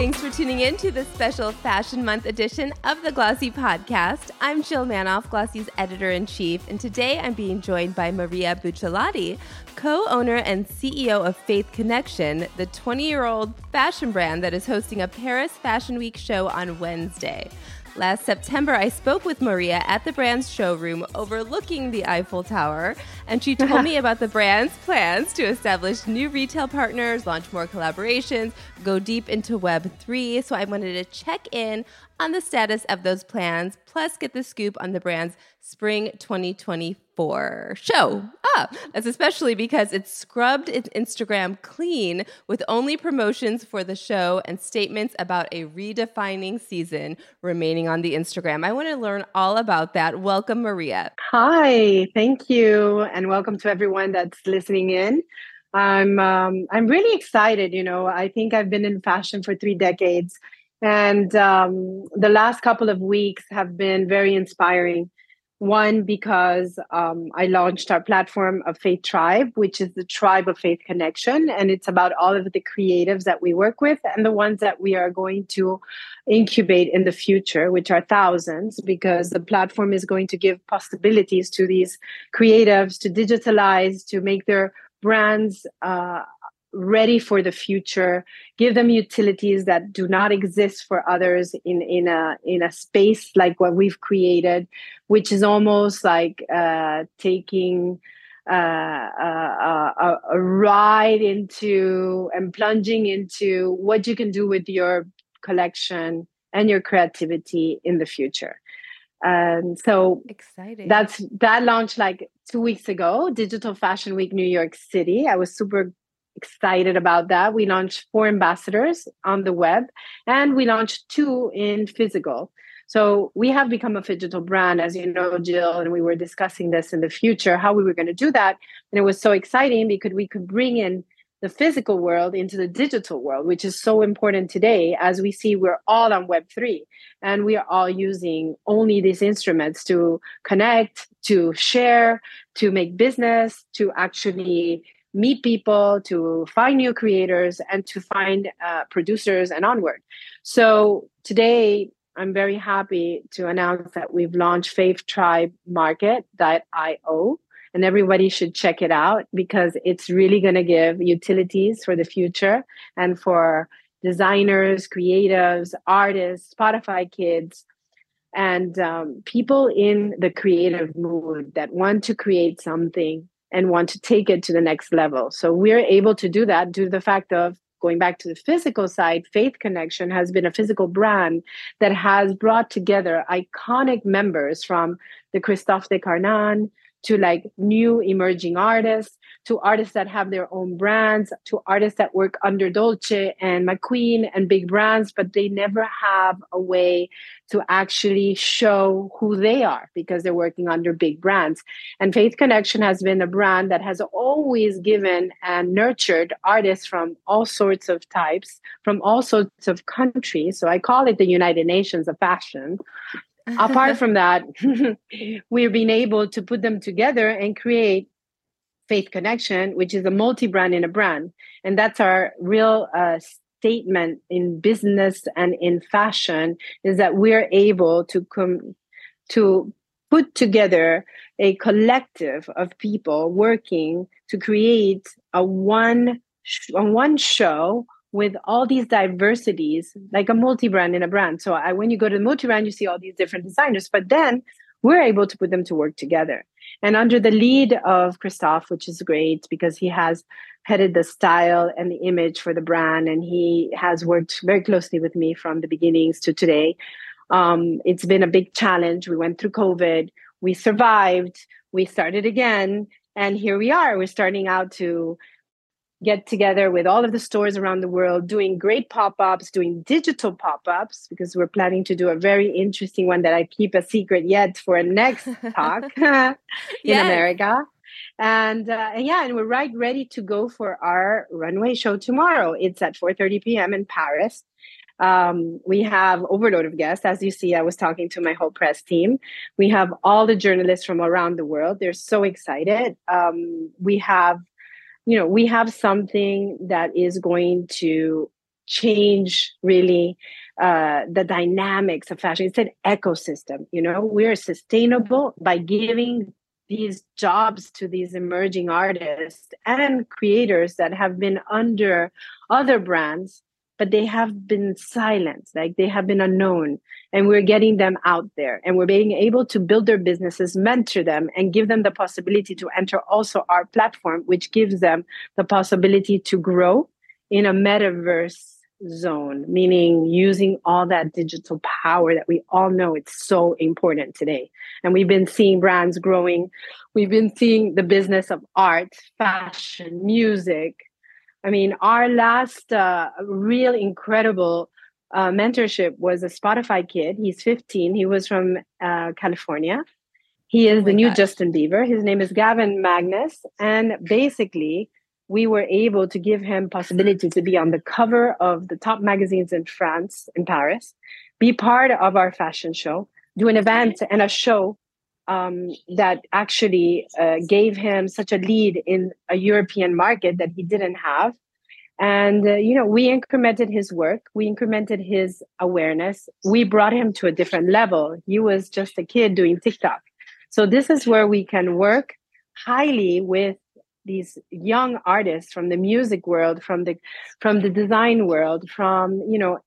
Thanks for tuning in to the special Fashion Month edition of the Glossy Podcast. I'm Jill Manoff, Glossy's editor in chief, and today I'm being joined by Maria Buccellati, co owner and CEO of Faith Connexion, the 20 year old fashion brand that is hosting a Paris Fashion Week show on Wednesday. Last September, I spoke with Maria at the brand's showroom overlooking the Eiffel Tower, and she told me about the brand's plans to establish new retail partners, launch more collaborations, go deep into Web3. So I wanted to check in on the status of those plans, plus get the scoop on the brand's spring 2024 show. Ah, that's especially because it's scrubbed its Instagram clean with only promotions for the show and statements about a redefining season remaining on the Instagram. I want to learn all about that. Welcome, Maria. Hi, thank you, and welcome to everyone that's listening in. I'm um, I'm really excited. You know, I think I've been in fashion for three decades and um, the last couple of weeks have been very inspiring. One, because um, I launched our platform of Faith Tribe, which is the tribe of Faith Connexion. And it's about all of the creatives that we work with and the ones that we are going to incubate in the future, which are thousands, because the platform is going to give possibilities to these creatives to digitalize, to make their brands uh, ready for the future give them utilities that do not exist for others in in a in a space like what we've created which is almost like uh, taking uh, uh, a, a ride into and plunging into what you can do with your collection and your creativity in the future. And so exciting. that's that launched like two weeks ago digital fashion week new york city. I was super excited about that. We launched four ambassadors on the web and we launched two in physical. So we have become a digital brand, as you know, Jill, and we were discussing this in the future, how we were going to do that. And it was so exciting because we could bring in the physical world into the digital world, which is so important today as we see we're all on Web3 and we are all using only these instruments to connect, to share, to make business, to actually meet people, to find new creators, and to find uh, producers and onward. So today, I'm very happy to announce that we've launched Faith Tribe Market.io, and everybody should check it out because it's really going to give utilities for the future and for designers, creatives, artists, Spotify kids, and um, people in the creative mood that want to create something and want to take it to the next level. So we're able to do that due to the fact of going back to the physical side, Faith Connexion has been a physical brand that has brought together iconic members from the Christophe Decarnin to like new emerging artists to artists that have their own brands to artists that work under Dolce and McQueen and big brands, but they never have a way to actually show who they are because they're working under big brands. And Faith Connexion has been a brand that has always given and nurtured artists from all sorts of types, from all sorts of countries. So I call it the United Nations of fashion apart from that, we've been able to put them together and create Faith Connexion, which is a multi brand in a brand. And that's our real uh, statement in business and in fashion is that we're able to come to put together a collective of people working to create a one a one show with all these diversities, like a multi-brand in a brand. So I, when you go to the multi-brand, you see all these different designers, but then we're able to put them to work together. And under the lead of Christophe, which is great because he has headed the style and the image for the brand, and he has worked very closely with me from the beginnings to today. Um, it's been a big challenge. We went through COVID, we survived, we started again, and here we are. We're starting out to get together with all of the stores around the world, doing great pop ups, doing digital pop ups, because we're planning to do a very interesting one that I keep a secret yet for a next talk in yes. America. And, uh, and yeah, and we're right ready to go for our runway show tomorrow. It's at 4:30 p.m. in Paris. Um, we have overload of guests. As you see, I was talking to my whole press team. We have all the journalists from around the world. They're so excited. Um, we have you know we have something that is going to change really uh, the dynamics of fashion. It's an ecosystem. You know, we're sustainable by giving these jobs to these emerging artists and creators that have been under other brands but they have been silent like they have been unknown and we're getting them out there and we're being able to build their businesses mentor them and give them the possibility to enter also our platform which gives them the possibility to grow in a metaverse zone, meaning using all that digital power that we all know it's so important today. And we've been seeing brands growing. We've been seeing the business of art, fashion, music. I mean, our last uh, real incredible uh, mentorship was a Spotify kid. He's 15. He was from uh, California. He is oh the new gosh. Justin Bieber. His name is Gavin Magnus. And basically, we were able to give him possibility to be on the cover of the top magazines in France, in Paris, be part of our fashion show, do an event and a show um, that actually uh, gave him such a lead in a European market that he didn't have. And, uh, you know, we incremented his work, we incremented his awareness, we brought him to a different level. He was just a kid doing TikTok. So, this is where we can work highly with these young artists from the music world from the from the design world from you know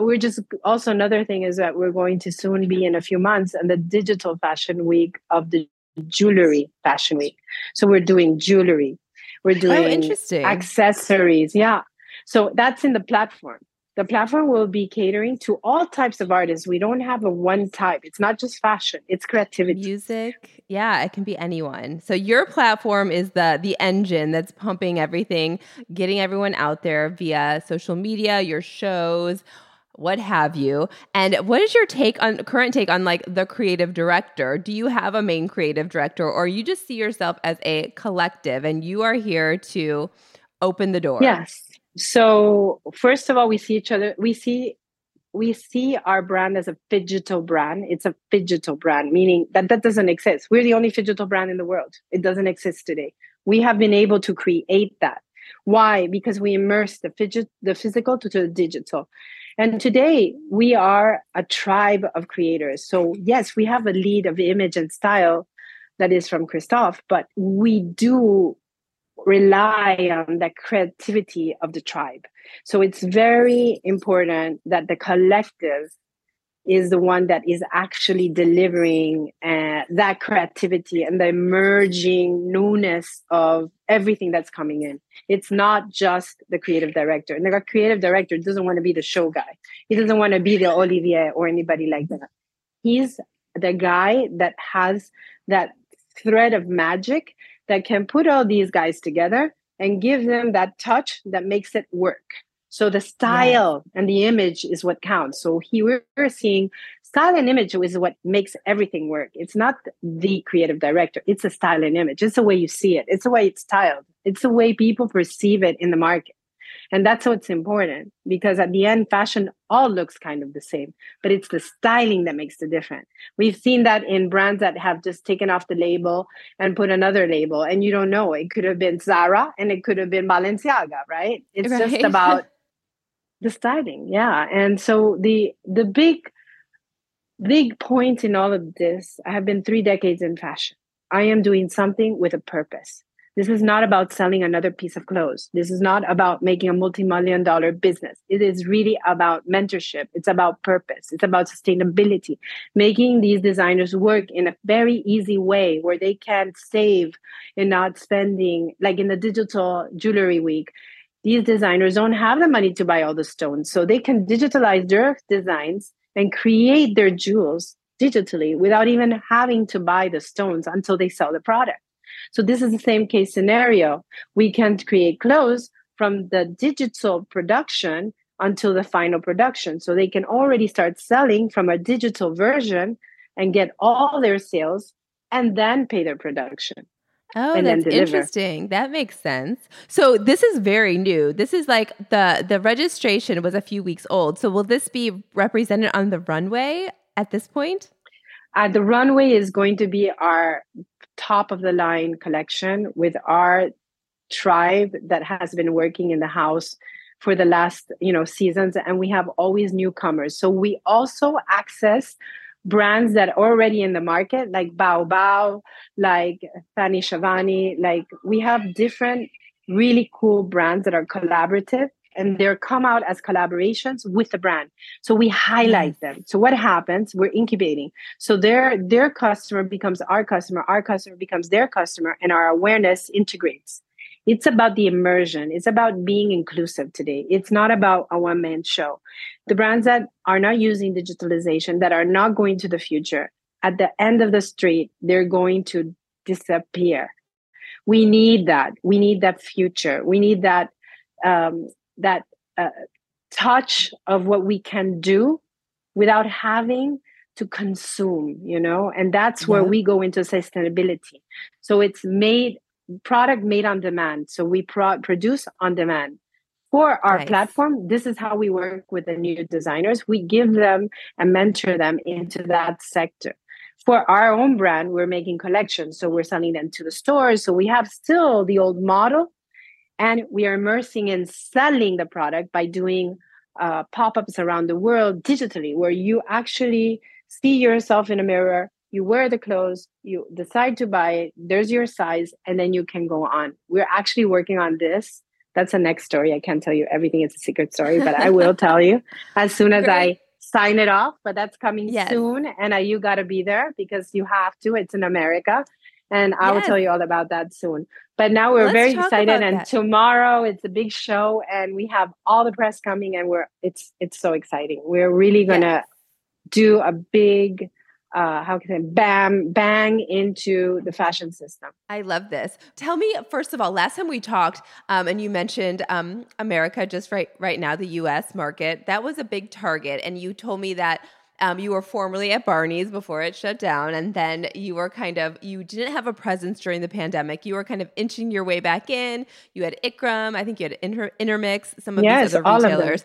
we're just also another thing is that we're going to soon be in a few months and the digital fashion week of the jewelry fashion week so we're doing jewelry we're oh, doing oh, interesting. accessories yeah so that's in the platform the platform will be catering to all types of artists. We don't have a one type. It's not just fashion, it's creativity. Music. Yeah, it can be anyone. So your platform is the the engine that's pumping everything, getting everyone out there via social media, your shows, what have you. And what is your take on current take on like the creative director? Do you have a main creative director or you just see yourself as a collective and you are here to open the door? Yes. So first of all we see each other we see we see our brand as a digital brand. It's a digital brand meaning that that doesn't exist. We're the only digital brand in the world. It doesn't exist today. We have been able to create that. Why? Because we immerse the fidget the physical to the digital and today we are a tribe of creators so yes we have a lead of image and style that is from christophe but we do rely on the creativity of the tribe. So it's very important that the collective is the one that is actually delivering uh, that creativity and the emerging newness of everything that's coming in. It's not just the creative director. And the creative director doesn't want to be the show guy. He doesn't want to be the Olivier or anybody like that. He's the guy that has that thread of magic that can put all these guys together and give them that touch that makes it work. So the style yeah. and the image is what counts. So here we're seeing style and image is what makes everything work. It's not the creative director. It's a style and image. It's the way you see it. It's the way it's styled. It's the way people perceive it in the market. And that's what's important because at the end, fashion all looks kind of the same, but it's the styling that makes the difference. We've seen that in brands that have just taken off the label and put another label, and you don't know. It could have been Zara and it could have been Balenciaga, right? It's right. just about the styling. Yeah. And so the the big big point in all of this, I have been three decades in fashion. I am doing something with a purpose. This is not about selling another piece of clothes. This is not about making a multi million dollar business. It is really about mentorship. It's about purpose. It's about sustainability, making these designers work in a very easy way where they can save and not spending, like in the digital jewelry week. These designers don't have the money to buy all the stones. So they can digitalize their designs and create their jewels digitally without even having to buy the stones until they sell the product. So this is the same case scenario. We can create clothes from the digital production until the final production. So they can already start selling from a digital version and get all their sales and then pay their production. Oh, that's interesting. That makes sense. So this is very new. This is like the the registration was a few weeks old. So will this be represented on the runway at this point? Uh, the runway is going to be our top of the line collection with our tribe that has been working in the house for the last you know seasons and we have always newcomers so we also access brands that are already in the market like bao bao like fanny shavani like we have different really cool brands that are collaborative and they're come out as collaborations with the brand. So we highlight them. So what happens? We're incubating. So their their customer becomes our customer our customer becomes their customer and our awareness integrates it's about the immersion. It's about being inclusive today. It's not about a one man show. The brands that are not using digitalization that are not going to the future at the end of the street they're going to disappear. We need that. We need that future. We need that um, that uh, touch of what we can do without having to consume you know? And that's yeah. where we go into sustainability. So it's made product made on demand. So we pro- produce on demand. For our nice. platform this is how we work with the new designers. We give them and mentor them into that sector. For our own brand we're making collections. So we're selling them to the stores. So we have still the old model and we are immersing in selling the product by doing uh, pop-ups around the world digitally where you actually see yourself in a mirror you wear the clothes you decide to buy it there's your size and then you can go on we're actually working on this that's the next story i can't tell you everything it's a secret story but i will tell you as soon as Great. i sign it off but that's coming yes. soon and uh, you got to be there because you have to it's in america and I yes. will tell you all about that soon. But now we're Let's very excited, and that. tomorrow it's a big show, and we have all the press coming, and we're it's it's so exciting. We're really gonna yes. do a big uh, how can I bam bang into the fashion system. I love this. Tell me first of all, last time we talked, um, and you mentioned um, America, just right right now, the U.S. market. That was a big target, and you told me that um, you were formerly at Barney's before it shut down, and then you were kind of you didn't have a presence during the pandemic. You were kind of inching your way back in. You had Ikram, I think you had Inter- Intermix, some of yes, these other retailers.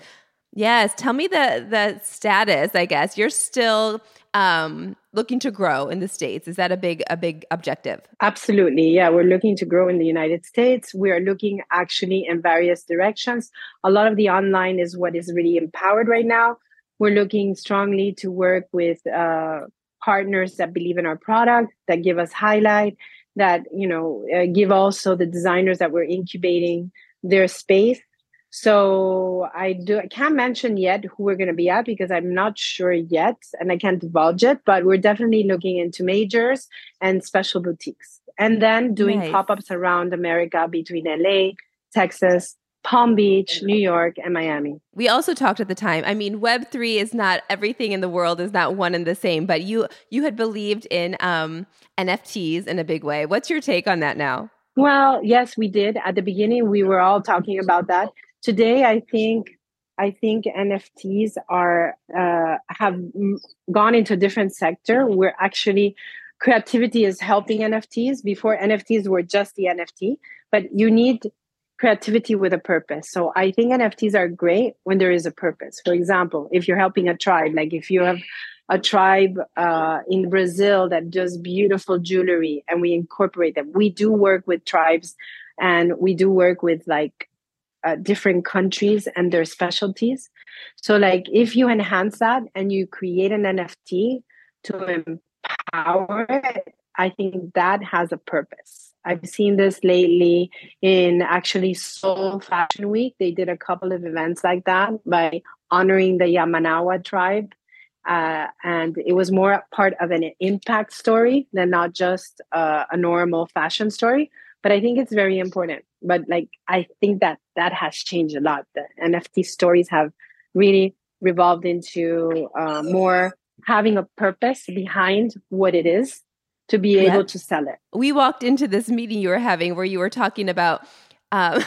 Yes, tell me the the status. I guess you're still um, looking to grow in the states. Is that a big a big objective? Absolutely, yeah. We're looking to grow in the United States. We are looking actually in various directions. A lot of the online is what is really empowered right now we're looking strongly to work with uh, partners that believe in our product, that give us highlight, that you know uh, give also the designers that we're incubating their space. So I do I can't mention yet who we're going to be at because I'm not sure yet, and I can't divulge it. But we're definitely looking into majors and special boutiques, and then doing nice. pop ups around America between LA, Texas, Palm Beach, New York, and Miami. We also talked at the time. I mean, Web three is not everything in the world is not one and the same. But you you had believed in um, NFTs in a big way. What's your take on that now? Well, yes, we did at the beginning. We were all talking about that. Today, I think I think NFTs are uh, have gone into a different sector. Where actually creativity is helping NFTs. Before NFTs were just the NFT, but you need creativity with a purpose. So I think NFTs are great when there is a purpose. For example, if you're helping a tribe, like if you have a tribe uh, in Brazil that does beautiful jewelry and we incorporate them. We do work with tribes and we do work with like uh, different countries and their specialties. So, like, if you enhance that and you create an NFT to empower it, I think that has a purpose. I've seen this lately in actually Seoul Fashion Week. They did a couple of events like that by honoring the Yawanawa tribe. Uh, and it was more part of an impact story than not just uh, a normal fashion story. But I think it's very important. But like, I think that that has changed a lot. The NFT stories have really revolved into uh, more having a purpose behind what it is to be able yep. to sell it. We walked into this meeting you were having where you were talking about um,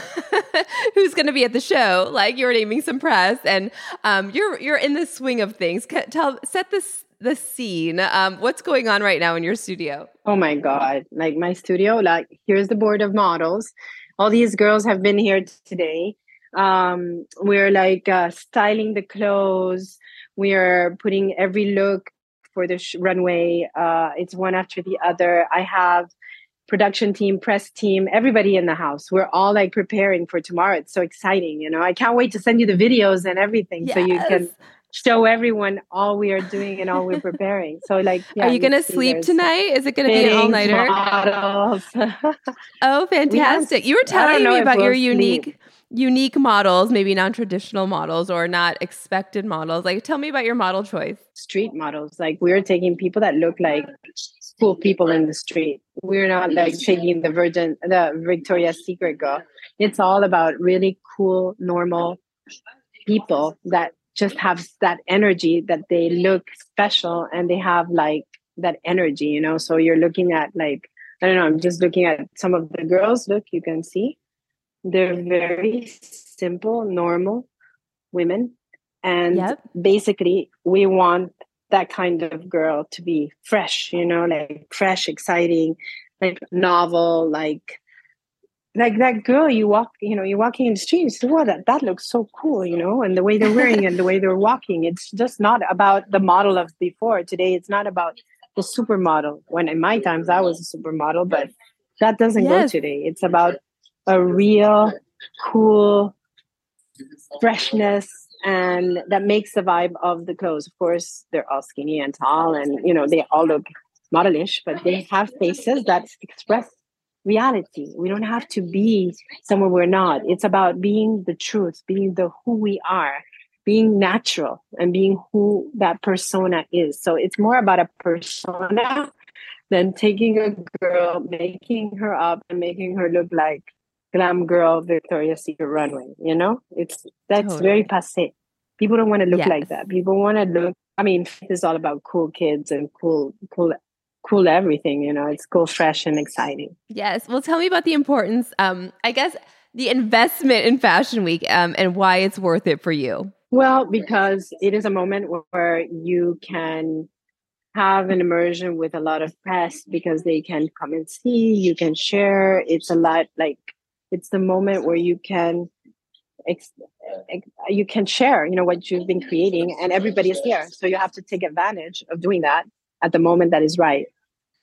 who's going to be at the show. Like you were naming some press, and um, you're you're in the swing of things. Tell set this the scene. Um, what's going on right now in your studio? Oh my god! Like my studio. Like here's the board of models. All these girls have been here today. Um, we're like uh, styling the clothes. We are putting every look for the sh- runway. Uh, it's one after the other. I have production team, press team, everybody in the house. We're all like preparing for tomorrow. It's so exciting, you know. I can't wait to send you the videos and everything yes. so you can show everyone all we are doing and all we're preparing. So like yeah, Are you gonna sleep tonight? Is it gonna be an all nighter? oh fantastic. You were telling me about we'll your unique sleep. unique models, maybe non-traditional models or not expected models. Like tell me about your model choice. Street models. Like we're taking people that look like cool people in the street. We're not like taking the Virgin, the Victoria's Secret girl. It's all about really cool, normal people that just have that energy that they look special and they have like that energy, you know. So you're looking at like I don't know. I'm just looking at some of the girls. Look, you can see they're very simple, normal women, and yep. basically we want that kind of girl to be fresh, you know, like fresh, exciting, like novel, like like that girl you walk, you know, you're walking in the street, you say, "Wow, that that looks so cool," you know, and the way they're wearing and the way they're walking. It's just not about the model of before. Today, it's not about the supermodel. When in my times, I was a supermodel, but that doesn't yes. go today. It's about a real, cool freshness and that makes the vibe of the clothes. Of course, they're all skinny and tall, and you know they all look modelish, but they have faces that express reality. We don't have to be someone we're not. It's about being the truth, being the who we are, being natural, and being who that persona is. So it's more about a persona than taking a girl, making her up, and making her look like glam girl Victoria's Secret runway. You know, it's that's totally. very passe. People don't want to look yes. like that. People want to look. I mean, it's all about cool kids and cool, cool, cool everything. You know, it's cool, fresh, and exciting. Yes. Well, tell me about the importance. Um, I guess the investment in Fashion Week um, and why it's worth it for you. Well, because it is a moment where you can have an immersion with a lot of press because they can come and see, you can share. It's a lot like it's the moment where you can ex- ex- you can share you know what you've been creating and everybody is here so you have to take advantage of doing that at the moment that is right.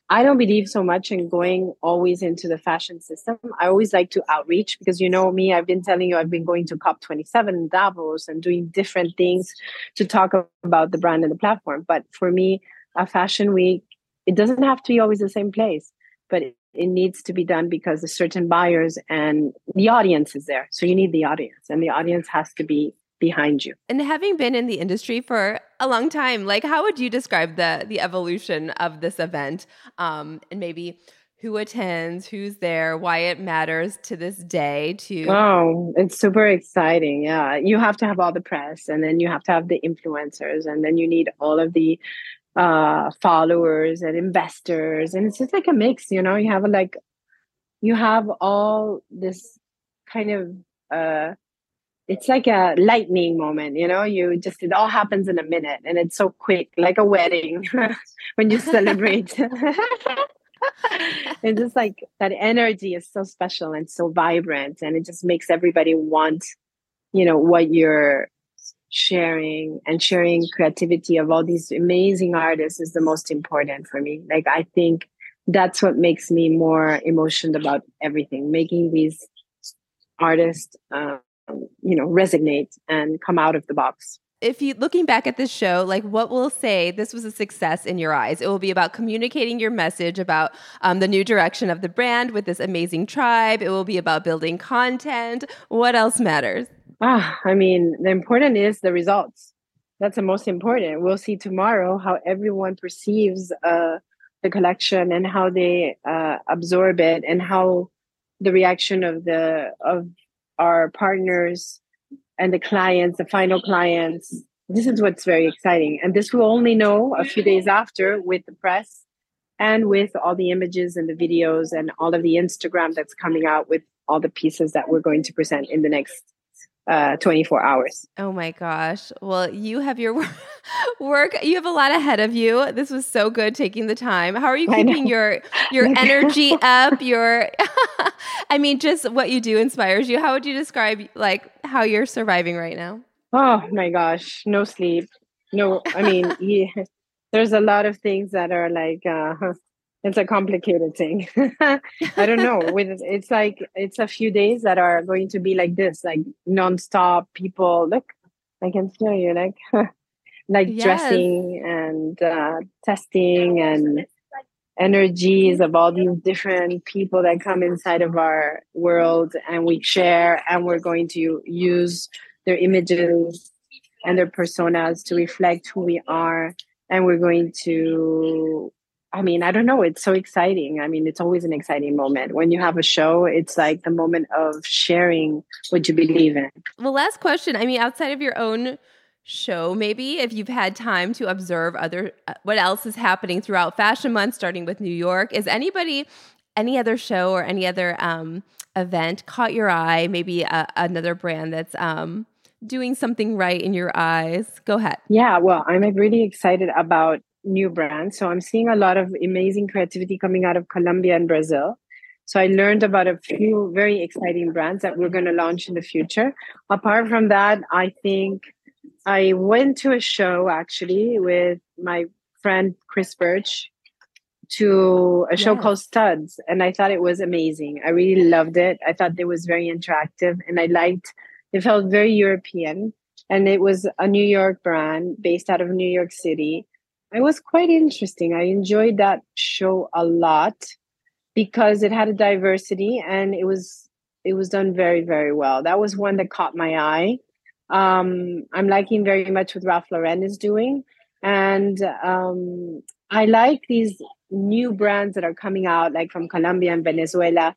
I don't believe so much in going always into the fashion system. I always like to outreach because you know me i've been telling you i've been going to cop 27 davos and doing different things to talk about the brand and the platform. But for me a fashion week it doesn't have to be always the same place but it needs to be done because there's certain buyers and the audience is there. So you need the audience, and the audience has to be behind you. And having been in the industry for a long time, like how would you describe the the evolution of this event, um, and maybe who attends, who's there, why it matters to this day? To oh, it's super exciting. Yeah, you have to have all the press, and then you have to have the influencers, and then you need all of the uh followers and investors and it's just like a mix you know you have a, like you have all this kind of uh it's like a lightning moment you know you just it all happens in a minute and it's so quick like a wedding when you celebrate it's just like that energy is so special and so vibrant and it just makes everybody want you know what you're sharing and sharing creativity of all these amazing artists is the most important for me. Like I think that's what makes me more emotional about everything, making these artists, um, you know, resonate and come out of the box. If you looking back at this show, like what will say this was a success in your eyes? It will be about communicating your message about um, the new direction of the brand with this amazing tribe. It will be about building content. What else matters? Ah, I mean, the important is the results. That's the most important. We'll see tomorrow how everyone perceives uh, the collection and how they uh, absorb it, and how the reaction of the of our partners and the clients, the final clients. This is what's very exciting, and this we'll only know a few days after with the press and with all the images and the videos and all of the Instagram that's coming out with all the pieces that we're going to present in the next uh, 24 hours. Oh my gosh. Well, you have your work, you have a lot ahead of you. This was so good taking the time. How are you keeping your your energy up? Your I mean, just what you do inspires you. How would you describe like how you're surviving right now? Oh my gosh, no sleep. No, I mean, yeah, there's a lot of things that are like uh it's a complicated thing. I don't know. With it's like it's a few days that are going to be like this, like nonstop. People look, I can feel you, like like yes. dressing and uh, testing and energies of all these different people that come inside of our world, and we share, and we're going to use their images and their personas to reflect who we are, and we're going to I mean, I don't know. It's so exciting. I mean, it's always an exciting moment. When you have a show, it's like the moment of sharing what you believe in. Well, last question. I mean, outside of your own show, maybe if you've had time to observe other uh, what else is happening throughout Fashion Month, starting with New York, is anybody, any other show or any other um, event caught your eye? Maybe uh, another brand that's um, doing something right in your eyes. Go ahead. Yeah, well, I'm really excited about new brands. So I'm seeing a lot of amazing creativity coming out of Colombia and Brazil. So I learned about a few very exciting brands that we're going to launch in the future. Apart from that, I think I went to a show actually with my friend Chris Birch to a show called Studs, and I thought it was amazing. I really loved it. I thought it was very interactive, and I liked. It felt very European, and it was a New York brand based out of New York City it was quite interesting. I enjoyed that show a lot because it had a diversity and it was it was done very very well. That was one that caught my eye. Um, I'm liking very much what Ralph Lauren is doing, and um, I like these new brands that are coming out, like from Colombia and Venezuela.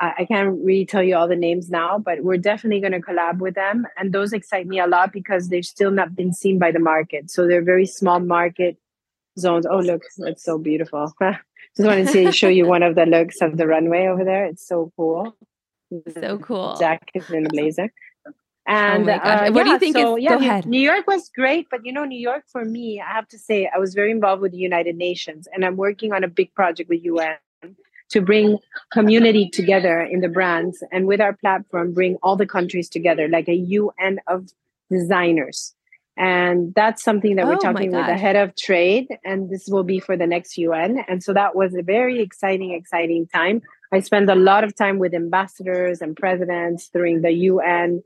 I, can't really tell you all the names now, but we're definitely going to collab with them, and those excite me a lot because they've still not been seen by the market. So they're very small market zones. Oh, look, it's so beautiful. Just wanted to show you one of the looks of the runway over there. It's so cool. So cool. Jacket and blazer. And oh uh, what yeah, do you think? So, is, yeah, go ahead. New York was great, but you know, New York for me, I have to say, I was very involved with the United Nations, and I'm working on a big project with UN to bring community together in the brands, and with our platform, bring all the countries together, like a UN of designers and that's something that we're oh talking with the head of trade and this will be for the next un and so that was a very exciting exciting time. I spent a lot of time with ambassadors and presidents during the un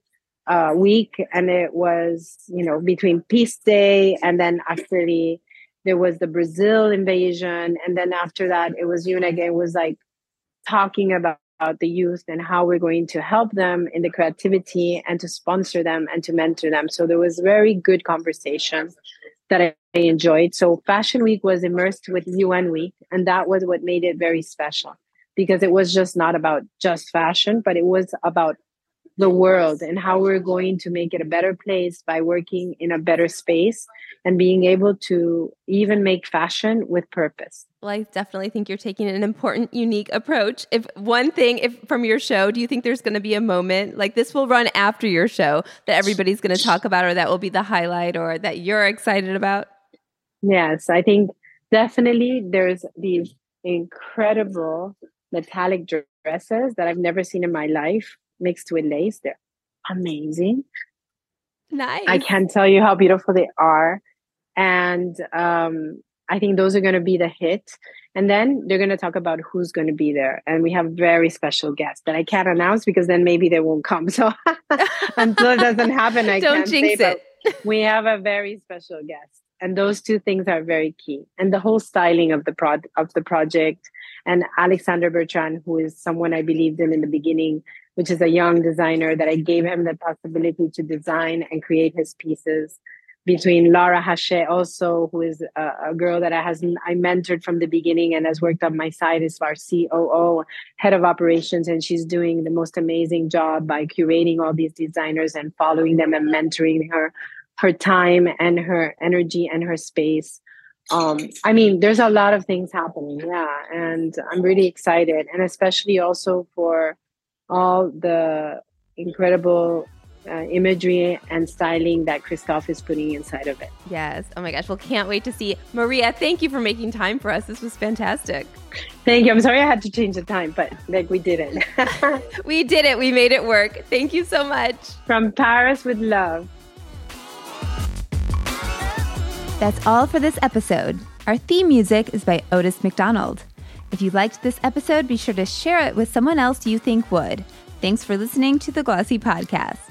uh, week and it was you know between peace day and then actually there was the brazil invasion. And then after that it was un again was like talking about the youth and how we're going to help them in the creativity and to sponsor them and to mentor them. So there was very good conversation that I enjoyed. So Fashion Week was immersed with UN Week, and that was what made it very special because it was just not about just fashion, but it was about the world and how we're going to make it a better place by working in a better space and being able to even make fashion with purpose. Well, I definitely think you're taking an important, unique approach. If one thing, if from your show, do you think there's going to be a moment like this will run after your show that everybody's going to talk about, or that will be the highlight, or that you're excited about? Yes, I think definitely there's these incredible metallic dresses that I've never seen in my life mixed with lace. They're amazing. Nice. I can't tell you how beautiful they are. And um, I think those are going to be the hit. And then they're going to talk about who's going to be there. And we have very special guests that I can't announce because then maybe they won't come. So until it doesn't happen, I Don't can't jinx say, it. we have a very special guest. And those two things are very key. And the whole styling of the prod of the project. And Alexander Bertrand, who is someone I believed in in the beginning, which is a young designer that I gave him the possibility to design and create his pieces. Between Lara Hache, also, who is a, a, girl that I has I mentored from the beginning and has worked on my side as our COO, head of operations, and she's doing the most amazing job by curating all these designers and following them and mentoring her, her time and her energy and her space. Um, I mean, there's a lot of things happening, yeah, and I'm really excited, and especially also for all the incredible uh, imagery and styling that Christophe is putting inside of it. Yes. Oh my gosh. Well, can't wait to see. Maria, thank you for making time for us. This was fantastic. Thank you. I'm sorry I had to change the time, but like we did it. we did it. We made it work. Thank you so much. From Paris with love. That's all for this episode. Our theme music is by Otis McDonald. If you liked this episode, be sure to share it with someone else you think would. Thanks for listening to the Glossy Podcast.